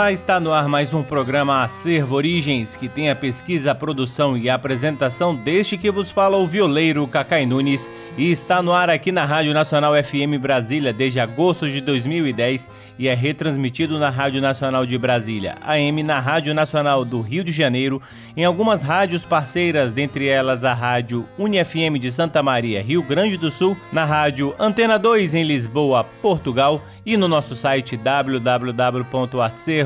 Olá, está no ar mais um programa Acervo Origens, que tem a pesquisa, a produção e a apresentação deste que vos fala o violeiro Cacai Nunes. E está no ar aqui na Rádio Nacional FM Brasília desde agosto de 2010 e é retransmitido na Rádio Nacional de Brasília, AM na Rádio Nacional do Rio de Janeiro, em algumas rádios parceiras, dentre elas a Rádio UniFM de Santa Maria, Rio Grande do Sul, na Rádio Antena 2 em Lisboa, Portugal e no nosso site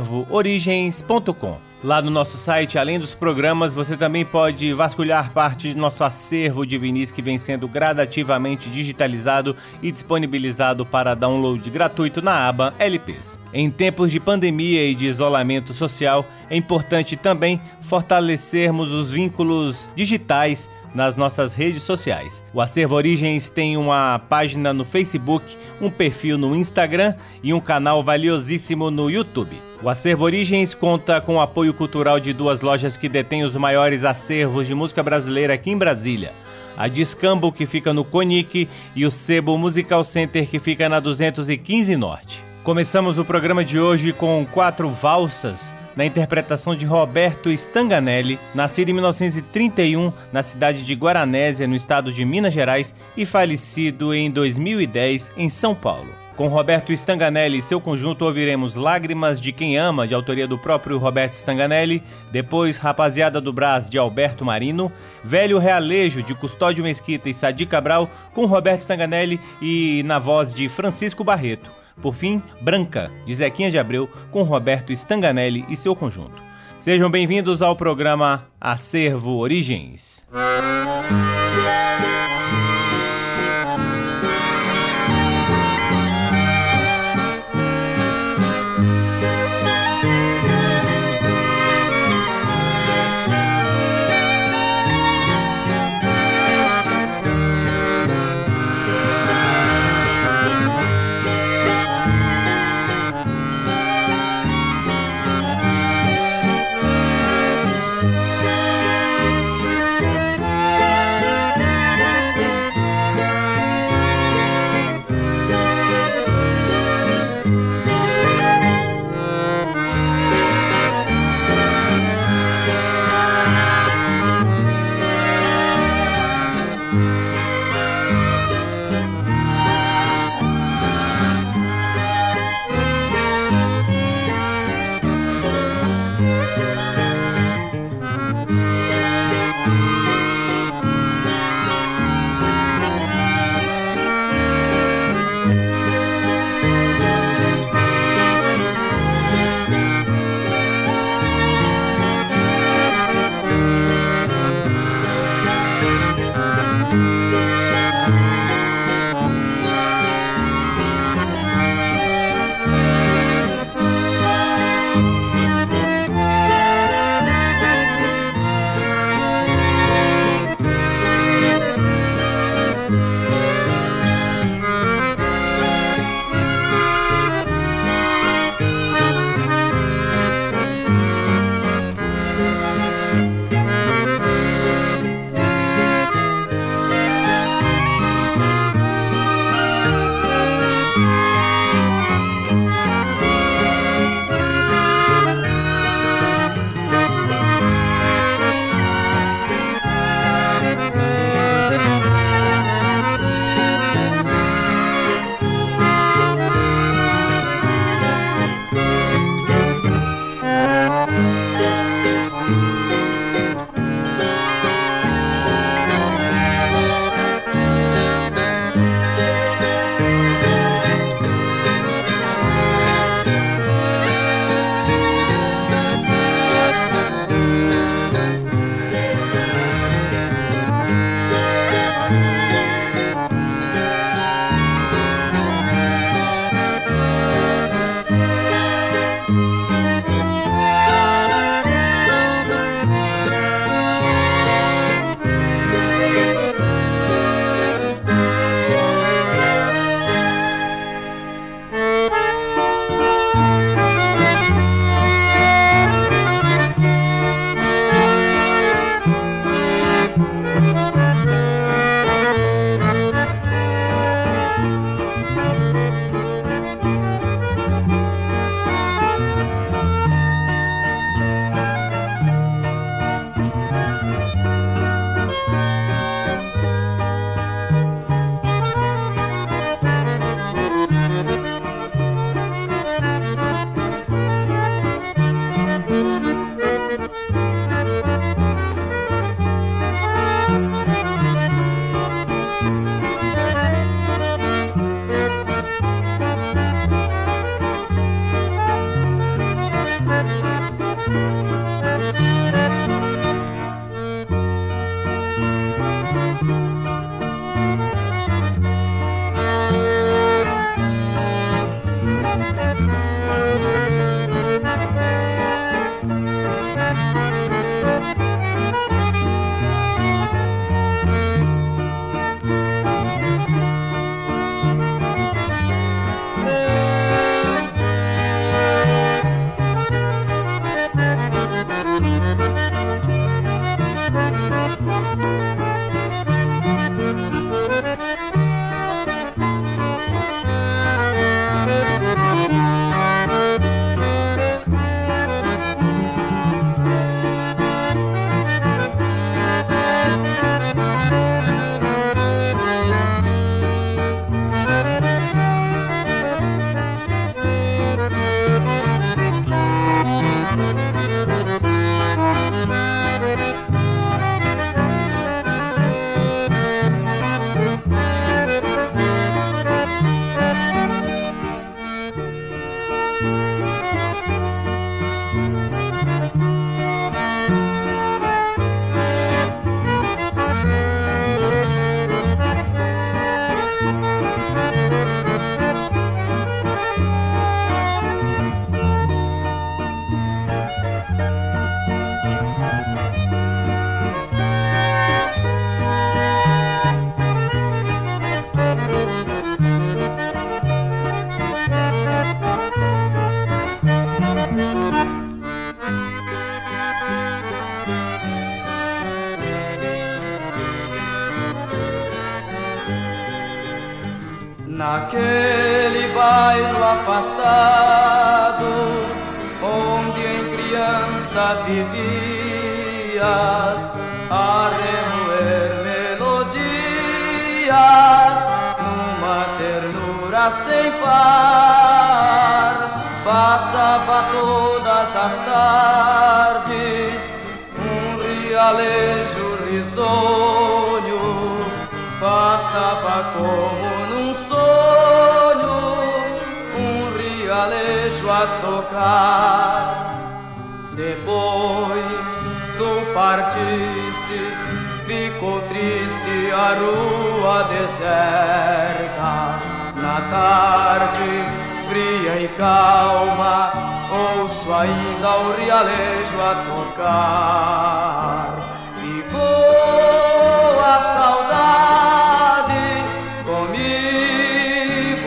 www.acervoorigens.com. Lá no nosso site, além dos programas, você também pode vasculhar parte do nosso acervo de vinis que vem sendo gradativamente digitalizado e disponibilizado para download gratuito na aba LPs. Em tempos de pandemia e de isolamento social, é importante também fortalecermos os vínculos digitais nas nossas redes sociais. O Acervo Origens tem uma página no Facebook, um perfil no Instagram e um canal valiosíssimo no YouTube. O Acervo Origens conta com o apoio cultural de duas lojas que detêm os maiores acervos de música brasileira aqui em Brasília. A Discambo, que fica no Conic, e o Sebo Musical Center, que fica na 215 Norte. Começamos o programa de hoje com quatro valsas na interpretação de Roberto Stanganelli, nascido em 1931 na cidade de Guaranésia, no estado de Minas Gerais, e falecido em 2010 em São Paulo. Com Roberto Stanganelli e seu conjunto ouviremos Lágrimas de Quem Ama, de autoria do próprio Roberto Stanganelli, depois Rapaziada do Brás, de Alberto Marino, Velho Realejo, de Custódio Mesquita e Sadi Cabral, com Roberto Stanganelli e na voz de Francisco Barreto. Por fim, Branca, de Zequinha de Abreu, com Roberto Stanganelli e seu conjunto. Sejam bem-vindos ao programa Acervo Origens.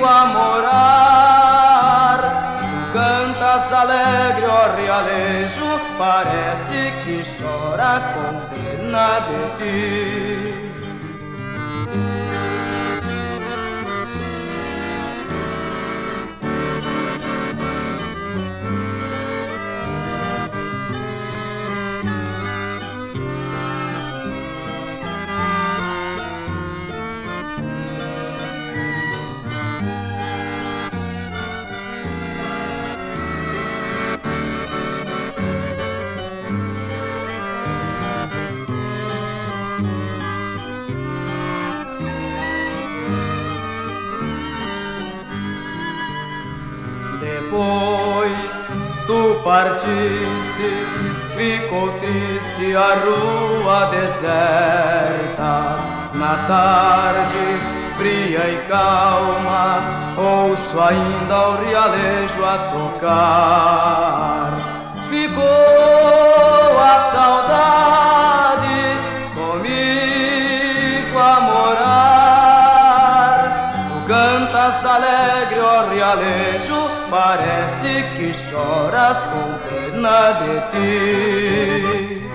A morar. Cantas alegre, ó rialejo, parece que chora com pena de ti. Partiste, ficou triste a rua deserta. Na tarde fria e calma, ouço ainda o rialejo a tocar. Ficou a saudade cantas alegre, ó rialejo, parece que choras com pena de ti.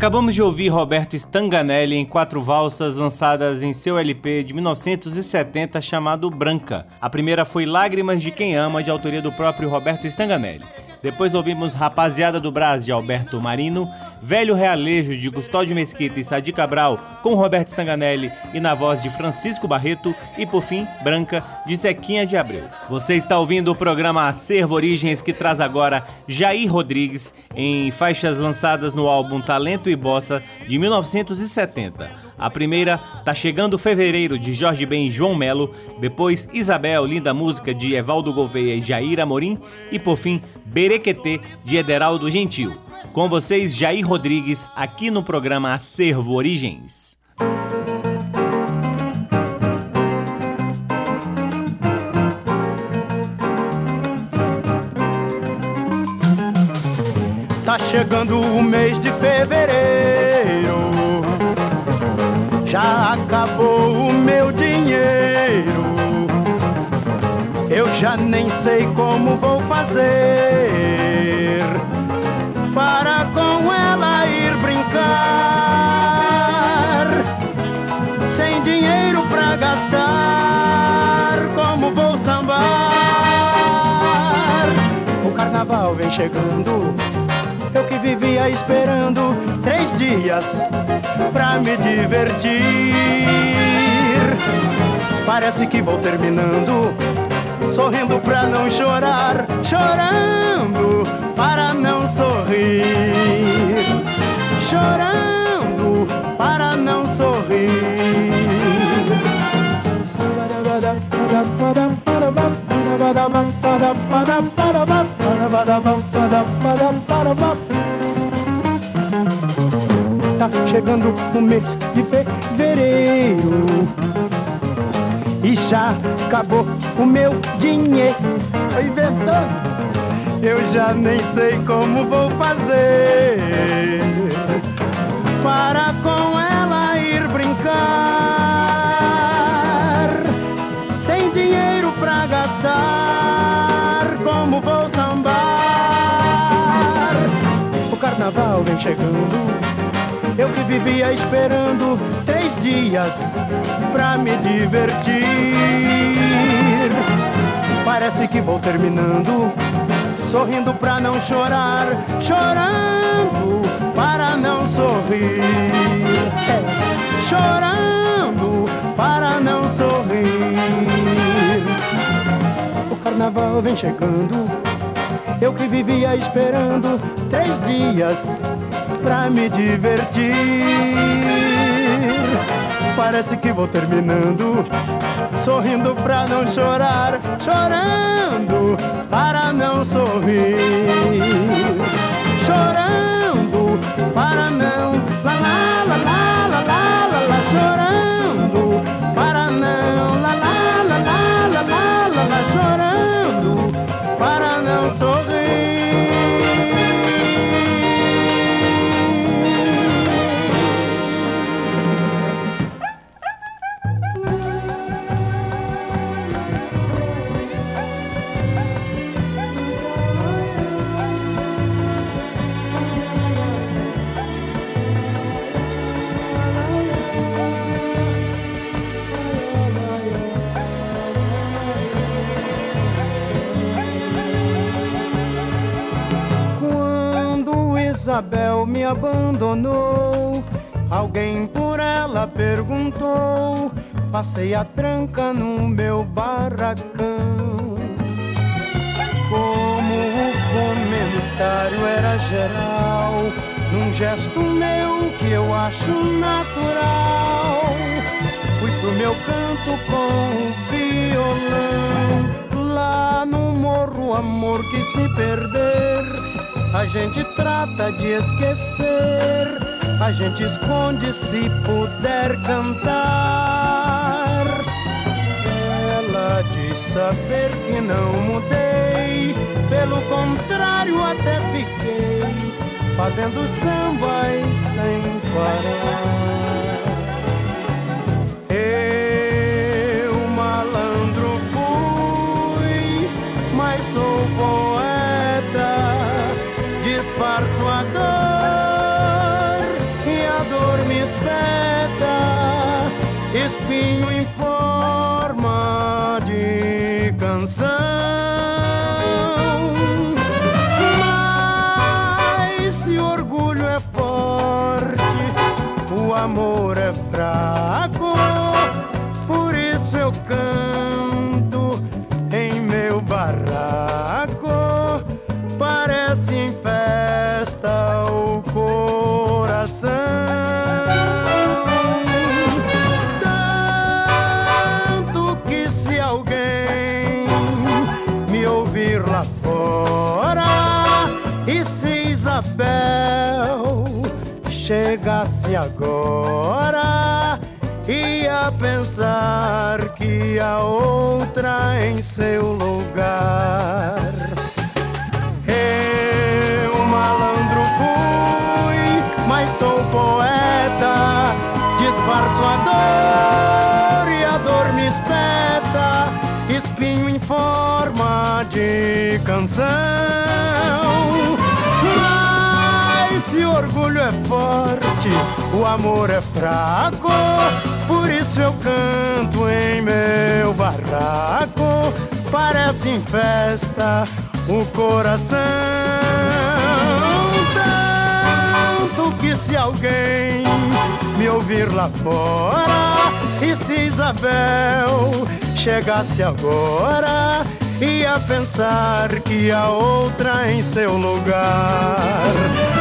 Acabamos de ouvir Roberto Stanganelli em quatro valsas lançadas em seu LP de 1970 chamado Branca. A primeira foi Lágrimas de Quem Ama, de autoria do próprio Roberto Stanganelli. Depois ouvimos Rapaziada do Brás de Alberto Marino, Velho Realejo de Custódio Mesquita e Sadi Cabral com Roberto Stanganelli e na voz de Francisco Barreto e por fim Branca de Zequinha de Abreu. Você está ouvindo o programa Acervo Origens que traz agora Jair Rodrigues em faixas lançadas no álbum Talento e Bossa de 1970. A primeira Tá Chegando Fevereiro de Jorge Ben e João Melo, depois Isabel, Linda Música de Evaldo Gouveia e Jair Amorim e por fim Berequetê de Ederaldo Gentil. Com vocês, Jair Rodrigues, aqui no programa Acervo Origens. Tá chegando o mês de fevereiro acabou o meu dinheiro. Eu já nem sei como vou fazer para com ela ir brincar. Sem dinheiro pra gastar, como vou sambar? O carnaval vem chegando eu que vivia esperando três dias pra me divertir. Parece que vou terminando, sorrindo pra não chorar, chorando para não sorrir. Chorando para não sorrir. Tá chegando o mês de fevereiro E já acabou o meu dinheiro. Inventando Eu já nem sei como vou fazer. Para com ela ir brincar carnaval vem chegando. Eu que vivia esperando três dias pra me divertir. Parece que vou terminando, sorrindo pra não chorar, chorando para não sorrir. É, chorando para não sorrir. O carnaval vem chegando eu que vivia esperando três dias pra me divertir. Parece que vou terminando, sorrindo pra não chorar, chorando para não sorrir. Chorando para não, lá lá lá lá lá, lá, lá chorando Passei a tranca no meu barracão. Como o comentário era geral, num gesto meu que eu acho natural, fui pro meu canto com o violão. Lá no morro, amor que se perder a gente trata de esquecer, a gente esconde se puder cantar. Saber que não mudei, pelo contrário, até fiquei fazendo sambas sem parar. canção. Mas se o orgulho é forte, o amor é forte. chegasse agora, ia pensar que a outra em seu lugar. Eu malandro fui, mas sou poeta, disfarço a dor e a dor me espeta, espinho em forma de canção orgulho é forte, o amor é fraco. Por isso eu canto em meu barraco. Parece em festa o coração. Tanto que se alguém me ouvir lá fora, e se Isabel chegasse agora, ia pensar que a outra em seu lugar.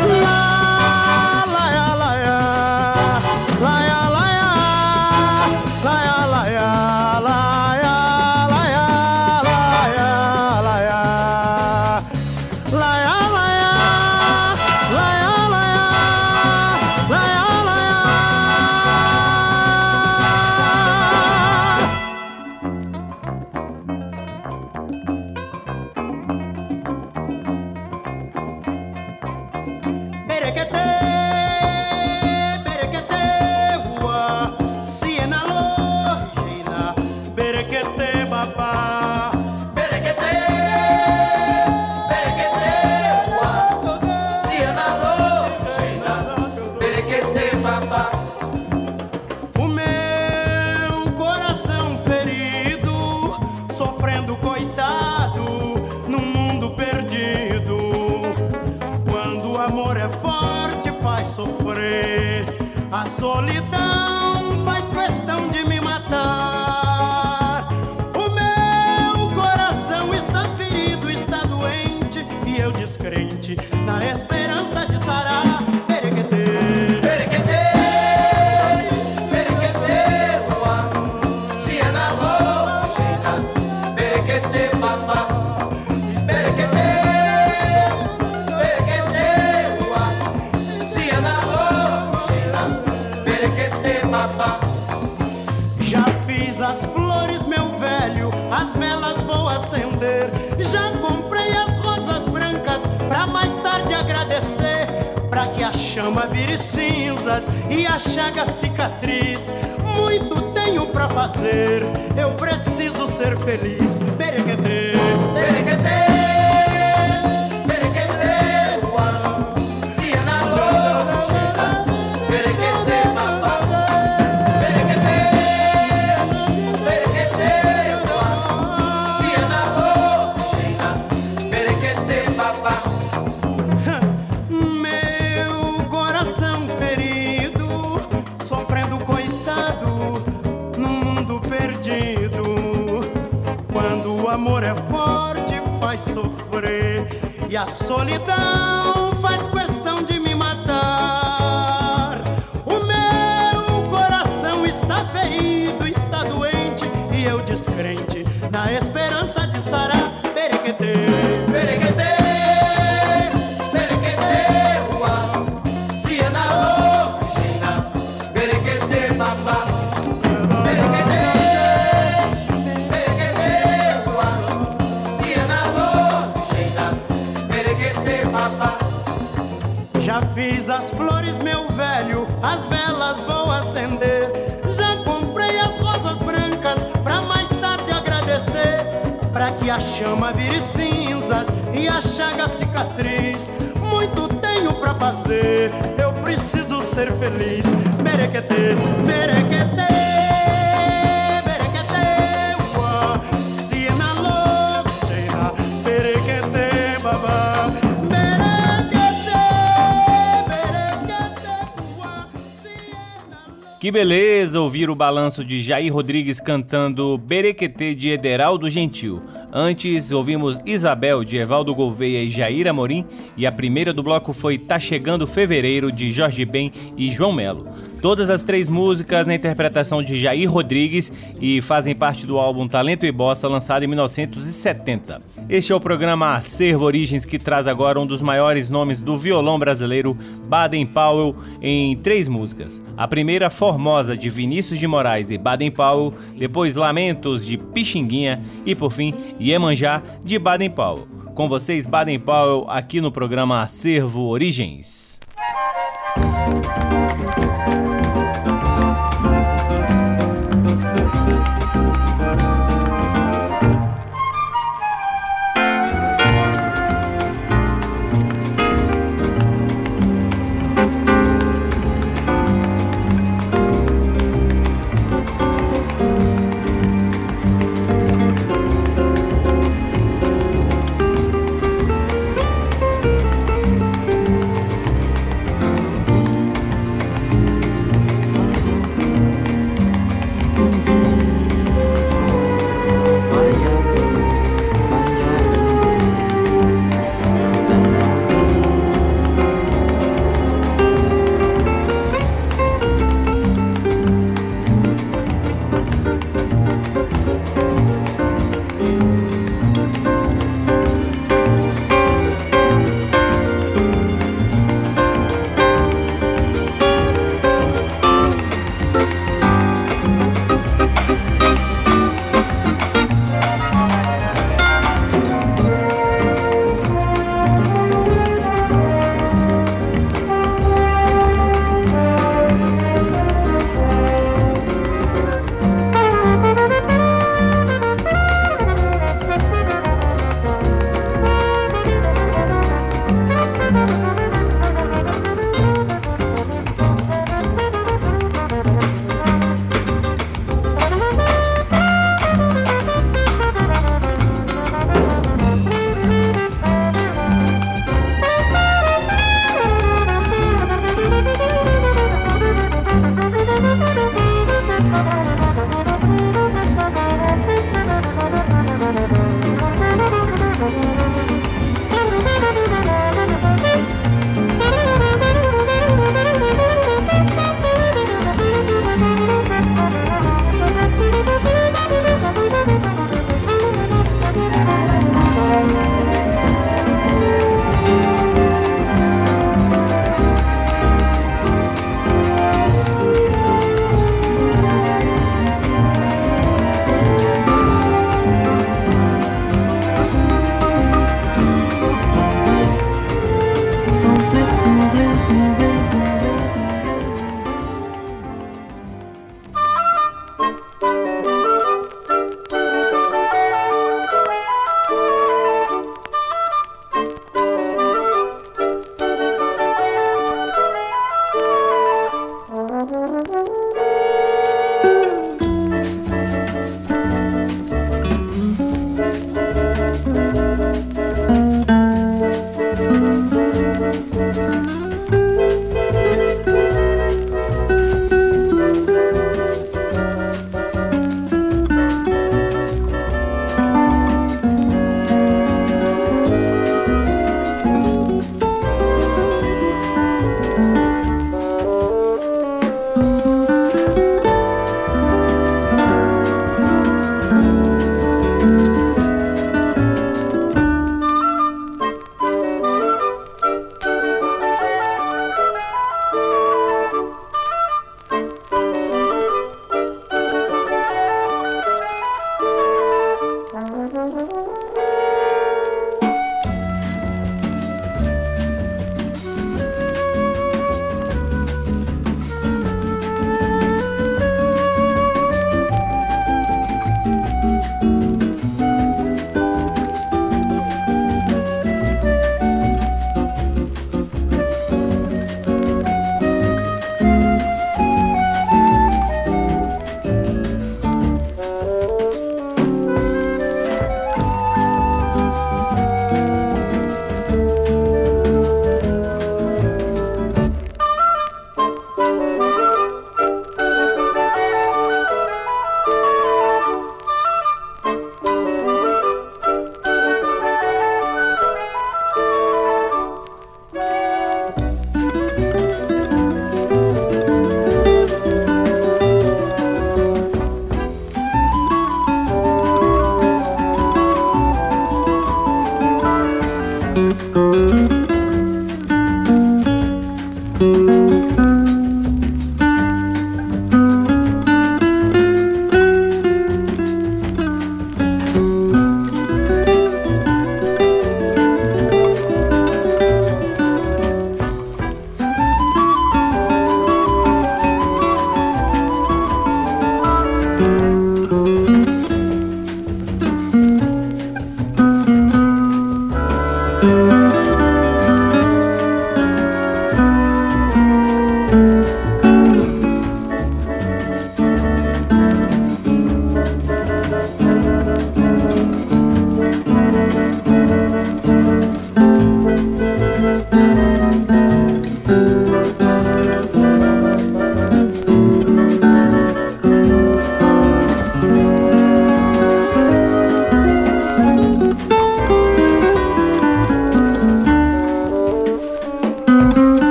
e a solidão faz questão. as velas vou acender. Já comprei as rosas brancas pra mais tarde agradecer. Pra que a chama vire cinzas e a chaga cicatriz. Muito tenho pra fazer, eu preciso ser feliz. Merequetê, merequetê. Que beleza ouvir o balanço de Jair Rodrigues cantando Berequetê de Ederaldo Gentil. Antes ouvimos Isabel de Evaldo Gouveia e Jair Amorim e a primeira do bloco foi Tá Chegando Fevereiro de Jorge Ben e João Melo. Todas as três músicas na interpretação de Jair Rodrigues e fazem parte do álbum Talento e Bossa, lançado em 1970. Este é o programa Acervo Origens que traz agora um dos maiores nomes do violão brasileiro, Baden Powell, em três músicas. A primeira, Formosa, de Vinícius de Moraes e Baden Powell, depois Lamentos, de Pixinguinha e, por fim, Iemanjá, de Baden Powell. Com vocês, Baden Powell, aqui no programa Acervo Origens.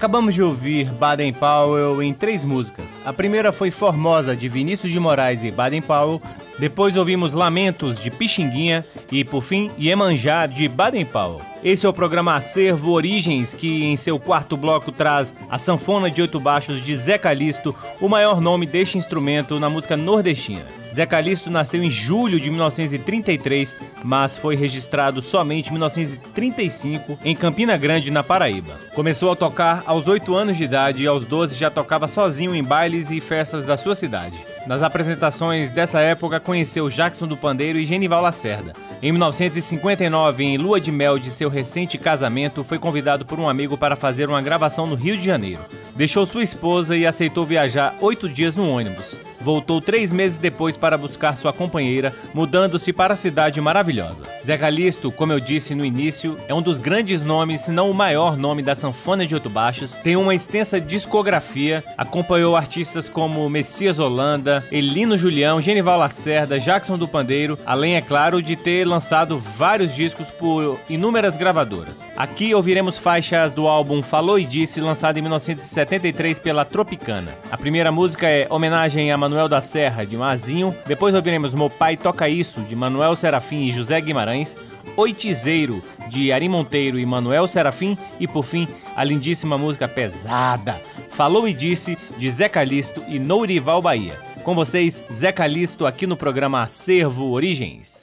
Acabamos de ouvir Baden Powell em três músicas. A primeira foi Formosa, de Vinícius de Moraes e Baden Powell. Depois ouvimos Lamentos, de Pixinguinha. E, por fim, Iemanjá, de Baden Powell. Esse é o programa Acervo Origens, que em seu quarto bloco traz a sanfona de oito baixos de Zé Calixto, o maior nome deste instrumento na música nordestina. Zé Calixto nasceu em julho de 1933, mas foi registrado somente em 1935 em Campina Grande, na Paraíba. Começou a tocar aos 8 anos de idade e aos 12 já tocava sozinho em bailes e festas da sua cidade. Nas apresentações dessa época conheceu Jackson do Pandeiro e Genival Lacerda. Em 1959, em lua de mel de seu recente casamento, foi convidado por um amigo para fazer uma gravação no Rio de Janeiro. Deixou sua esposa e aceitou viajar oito dias no ônibus. Voltou três meses depois para buscar sua companheira, mudando-se para a cidade maravilhosa. Zé Calixto, como eu disse no início, é um dos grandes nomes, se não o maior nome da sanfona de Oito Baixos, tem uma extensa discografia, acompanhou artistas como Messias Holanda, Elino Julião, Genival Lacerda, Jackson do Pandeiro, além, é claro, de ter lançado vários discos por inúmeras gravadoras. Aqui ouviremos faixas do álbum Falou e Disse, lançado em 1973 pela Tropicana. A primeira música é Homenagem a Manuel da Serra, de Mazinho. Depois ouviremos Meu Pai Toca Isso, de Manuel Serafim e José Guimarães. Oitizeiro, de Ari Monteiro e Manuel Serafim. E por fim, a lindíssima música pesada, Falou e Disse, de Zé Calixto e Nourival Bahia. Com vocês, Zé Calixto, aqui no programa Acervo Origens.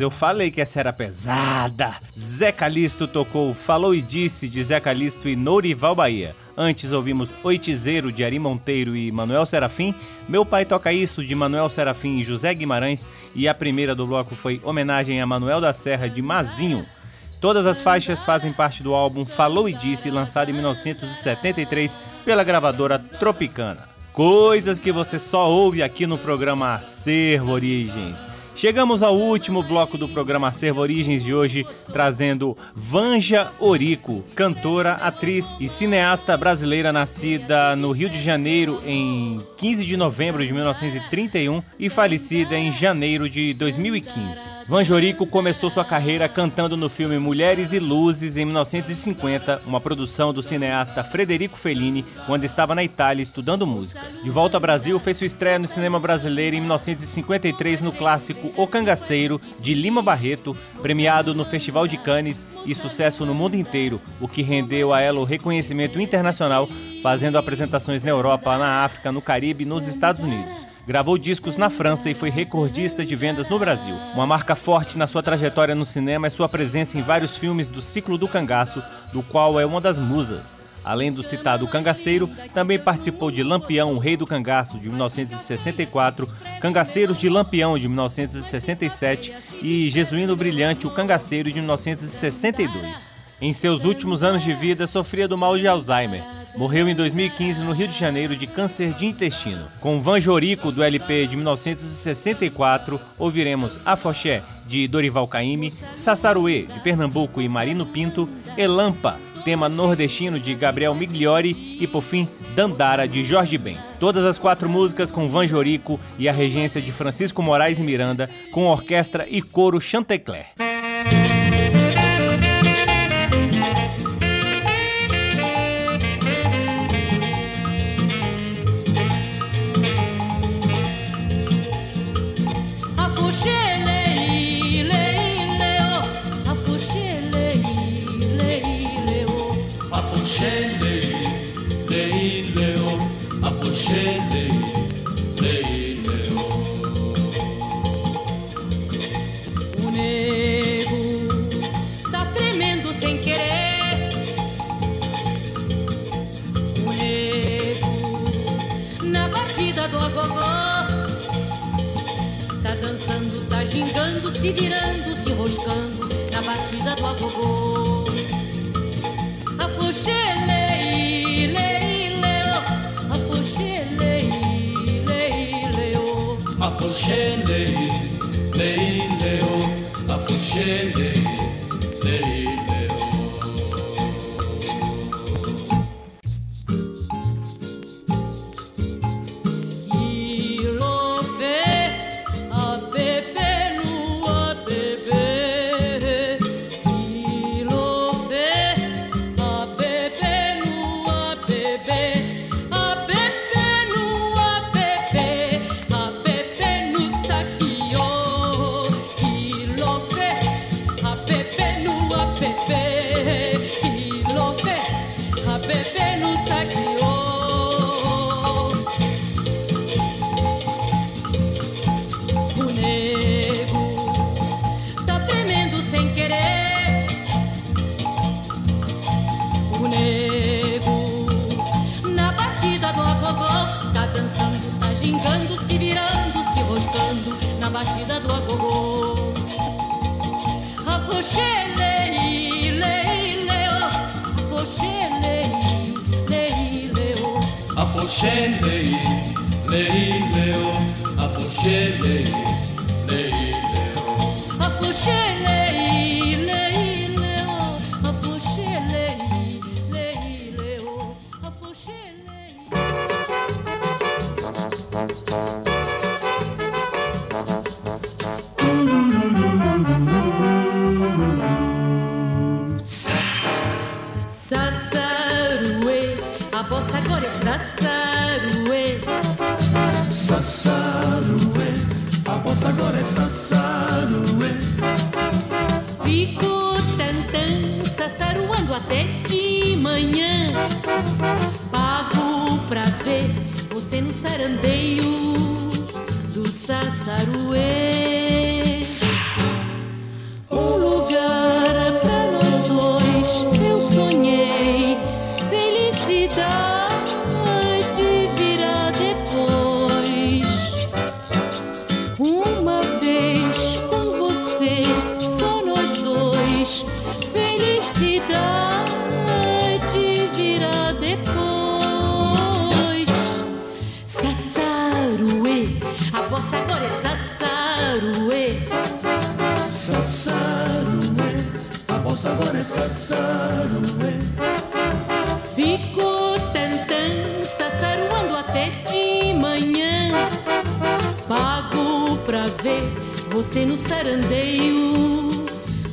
Eu falei que essa era pesada. Zé Calixto tocou Falou e Disse de Zé Calixto e Nourival Bahia. Antes ouvimos Oitizeiro de Ari Monteiro e Manuel Serafim, Meu Pai Toca Isso de Manuel Serafim e José Guimarães e a primeira do bloco foi homenagem a Manuel da Serra de Mazinho. Todas as faixas fazem parte do álbum Falou e Disse, lançado em 1973 pela gravadora Tropicana. Coisas que você só ouve aqui no programa Acervo Origens. Chegamos ao último bloco do programa Acervo Origens de hoje, trazendo Vanja Orico, cantora, atriz e cineasta brasileira nascida no Rio de Janeiro em 15 de novembro de 1931 e falecida em janeiro de 2015. Vanjorico começou sua carreira cantando no filme Mulheres e Luzes em 1950, uma produção do cineasta Frederico Fellini, quando estava na Itália estudando música. De volta ao Brasil, fez sua estreia no cinema brasileiro em 1953 no clássico O Cangaceiro, de Lima Barreto, premiado no Festival de Cannes e sucesso no mundo inteiro, o que rendeu a ela o reconhecimento internacional, fazendo apresentações na Europa, na África, no Caribe e nos Estados Unidos. Gravou discos na França e foi recordista de vendas no Brasil. Uma marca forte na sua trajetória no cinema é sua presença em vários filmes do ciclo do cangaço, do qual é uma das musas. Além do citado Cangaceiro, também participou de Lampião, o Rei do Cangaço, de 1964, Cangaceiros de Lampião, de 1967 e Jesuíno Brilhante, o Cangaceiro, de 1962. Em seus últimos anos de vida, sofria do mal de Alzheimer. Morreu em 2015 no Rio de Janeiro de câncer de intestino. Com Van Jorico, do LP de 1964, ouviremos Afoxé, de Dorival Caymmi, Sassaruê, de Pernambuco e Marino Pinto, Elampa, tema nordestino de Gabriel Migliori e, por fim, Dandara, de Jorge Ben. Todas as quatro músicas com Van Jorico e a regência de Francisco Moraes e Miranda, com orquestra e coro Chantecler. Roscando na batida do agogô. Afuxê, lei, lei, leo, afuxê, lei, lei, leo. Afoxele, lei, leo, afoxele, lei, baby. Sassaruê. Fico tantã, sassaruando até de manhã. Pago pra ver você no sarandeio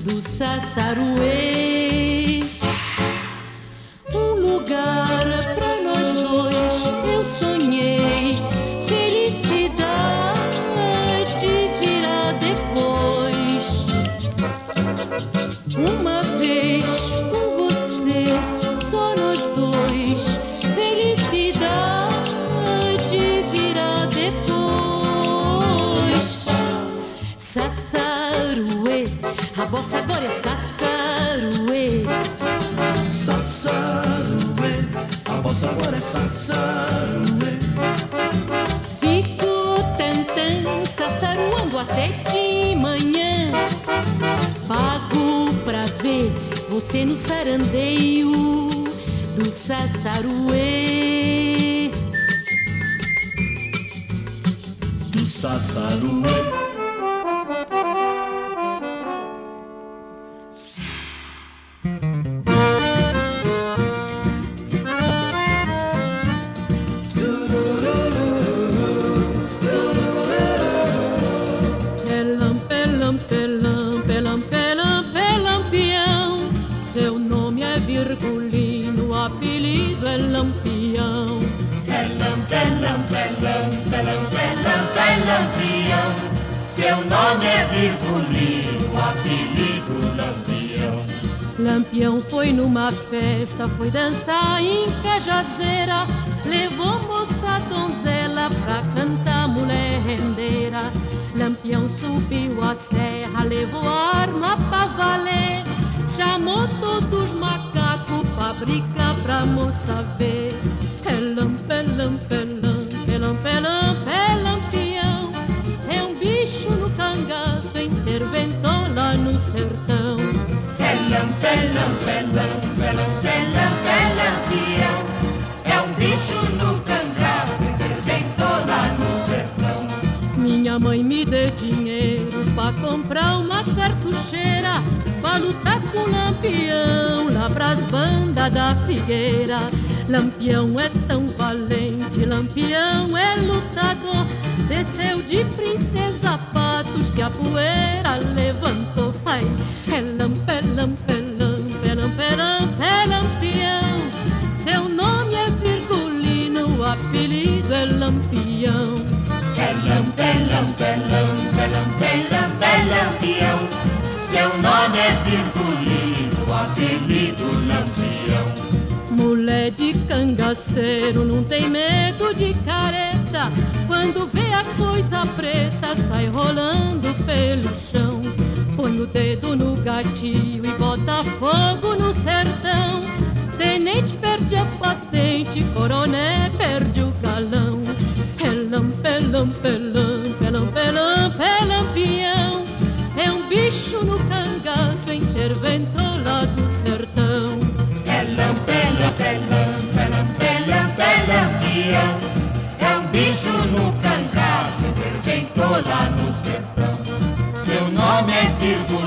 do Sassaruê. Agora sassaruê. Fico tantã, sassaruando até de manhã. Pago pra ver você no sarandeio do Sassaruê. Do sassaruê. Nome é apelido Lampião. Lampião foi numa festa, foi dançar em Cajazeira. Levou moça donzela pra cantar mulher rendeira. Lampião subiu a serra, levou arma pra valer. Chamou todos os macacos pra brigar pra moça ver. Pelam, pelam, pelam, Pelam, pelam, pelam, pelam, pelampião. É um bicho no cangaço, interventor lá no sertão. Minha mãe me deu dinheiro pra comprar uma cartucheira Pra lutar com o Lampião lá pras bandas da figueira Lampião é tão valente, Lampião é lutador Desceu de princesa patos que a poeira levantou Ai, pelam, pelam, pelam, pelam, pelam, pelampião Seu nome é Virgulino, o apelido é Lampião pelam, pelam, pelam, pelam, pelampião. Seu nome é Virgulino, apelido Lampião. Mulher de cangaceiro não tem medo de careta. Quando vê a coisa preta, sai rolando pelo chão. Põe o dedo no gatilho e bota fogo no sertão. Tenente perde a patente, coroné perde o galão. Pelam, pelam, pelam, pelam, pelam, pelampião. É um bicho no cangaço, interventor lá do sertão. Pelam, pelam, pelam, pelam, pelam, pelampião. É um bicho no cangaço, nome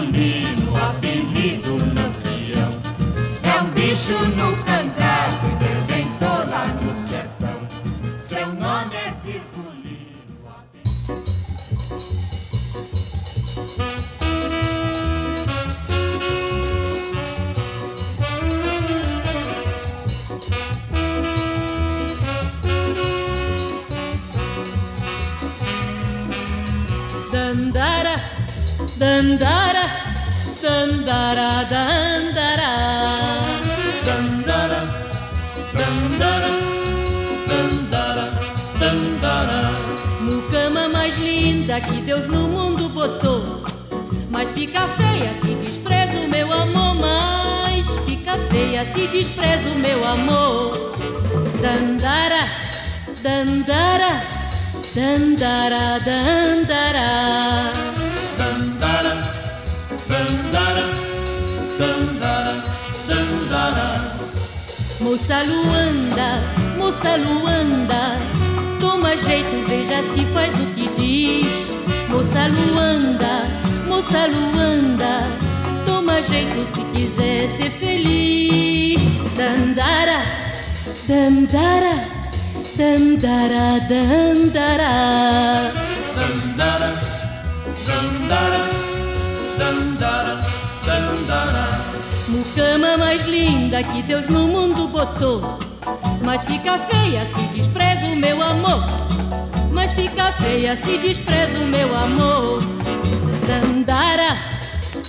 linda que Deus no mundo botou. Mas fica feia se despreza o meu amor. Mas fica feia se despreza o meu amor. Dandara, dandara, dandara, dandara. Dandara, dandara, dandara, dandara. Moça Luanda, moça Luanda, toma jeito, veja se faz o. Moça Luanda, moça Luanda, toma jeito se quiser ser feliz. Dandara, dandara, dandara, dandara. Dandara, dandara, dandara, dandara. Mucama mais linda que Deus no mundo botou. Mas fica feia se despreza o meu amor. Mas fica feia se despreza o meu amor. Dandara,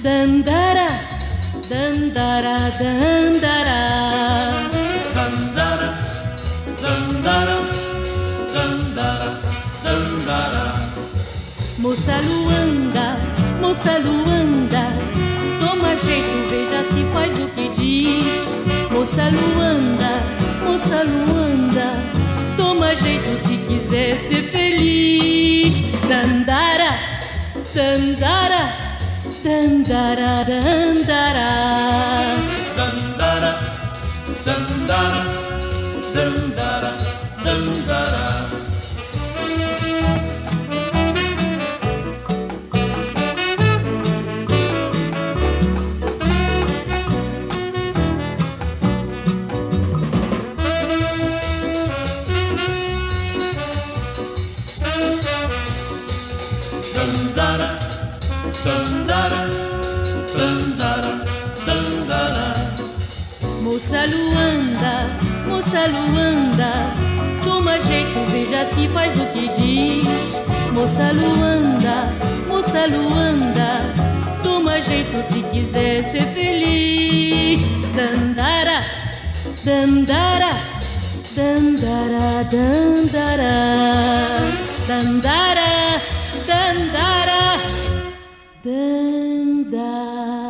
dandara, dandara, dandara. Dandara, dandara, dandara, dandara. Moça Luanda, moça Luanda, toma jeito, veja se faz o que diz. Moça Luanda, moça Luanda, toma jeito se quiser ser feliz. Dandara, dandara, dandara, dandara. Dandara, dandara, dandara, dandara. Moça Luanda, toma jeito, veja se faz o que diz. Moça Luanda, moça Luanda, toma jeito se quiser ser feliz. Dandara, dandara, dandara, dandara, dandara, dandara, dandara.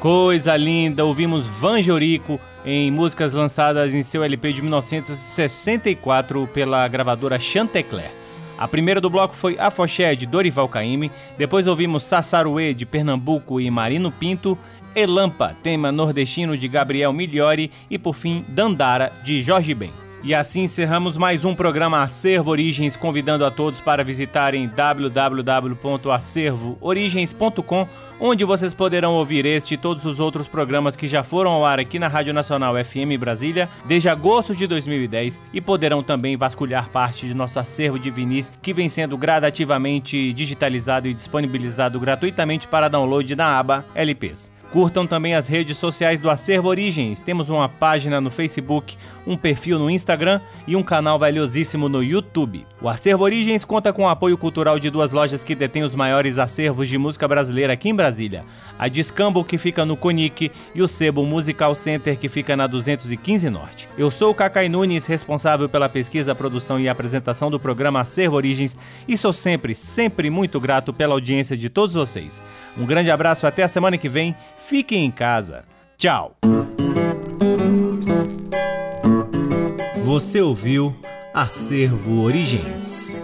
Coisa linda, ouvimos Vanjorico em músicas lançadas em seu LP de 1964 pela gravadora Chantecler. A primeira do bloco foi Afoxé, de Dorival Caymmi, depois ouvimos Sassaruê, de Pernambuco e Marino Pinto, Elampa, tema nordestino de Gabriel Migliori e, por fim, Dandara, de Jorge Ben. E assim encerramos mais um programa Acervo Origens, convidando a todos para visitarem www.acervoorigens.com, onde vocês poderão ouvir este e todos os outros programas que já foram ao ar aqui na Rádio Nacional FM Brasília desde agosto de 2010 e poderão também vasculhar parte de nosso acervo de vinis que vem sendo gradativamente digitalizado e disponibilizado gratuitamente para download na aba LPs. Curtam também as redes sociais do Acervo Origens. Temos uma página no Facebook, um perfil no Instagram e um canal valiosíssimo no YouTube. O Acervo Origens conta com o apoio cultural de duas lojas que detêm os maiores acervos de música brasileira aqui em Brasília: a Discambo, que fica no Conic, e o Sebo Musical Center, que fica na 215 Norte. Eu sou o Cacai Nunes, responsável pela pesquisa, produção e apresentação do programa Acervo Origens, e sou sempre, sempre muito grato pela audiência de todos vocês. Um grande abraço, até a semana que vem. Fiquem em casa. Tchau. Você ouviu Acervo Origens.